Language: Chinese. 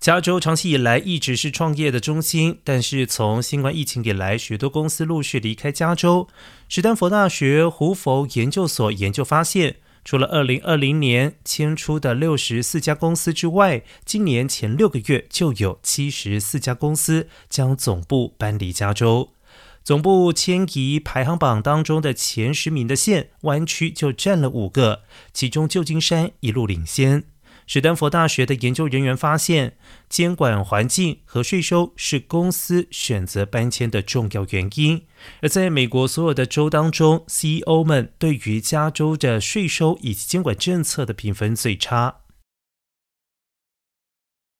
加州长期以来一直是创业的中心，但是从新冠疫情以来，许多公司陆续离开加州。史丹佛大学胡佛研究所研究发现，除了2020年迁出的64家公司之外，今年前六个月就有74家公司将总部搬离加州。总部迁移排行榜当中的前十名的县湾区就占了五个，其中旧金山一路领先。史丹佛大学的研究人员发现，监管环境和税收是公司选择搬迁的重要原因。而在美国所有的州当中，CEO 们对于加州的税收以及监管政策的评分最差。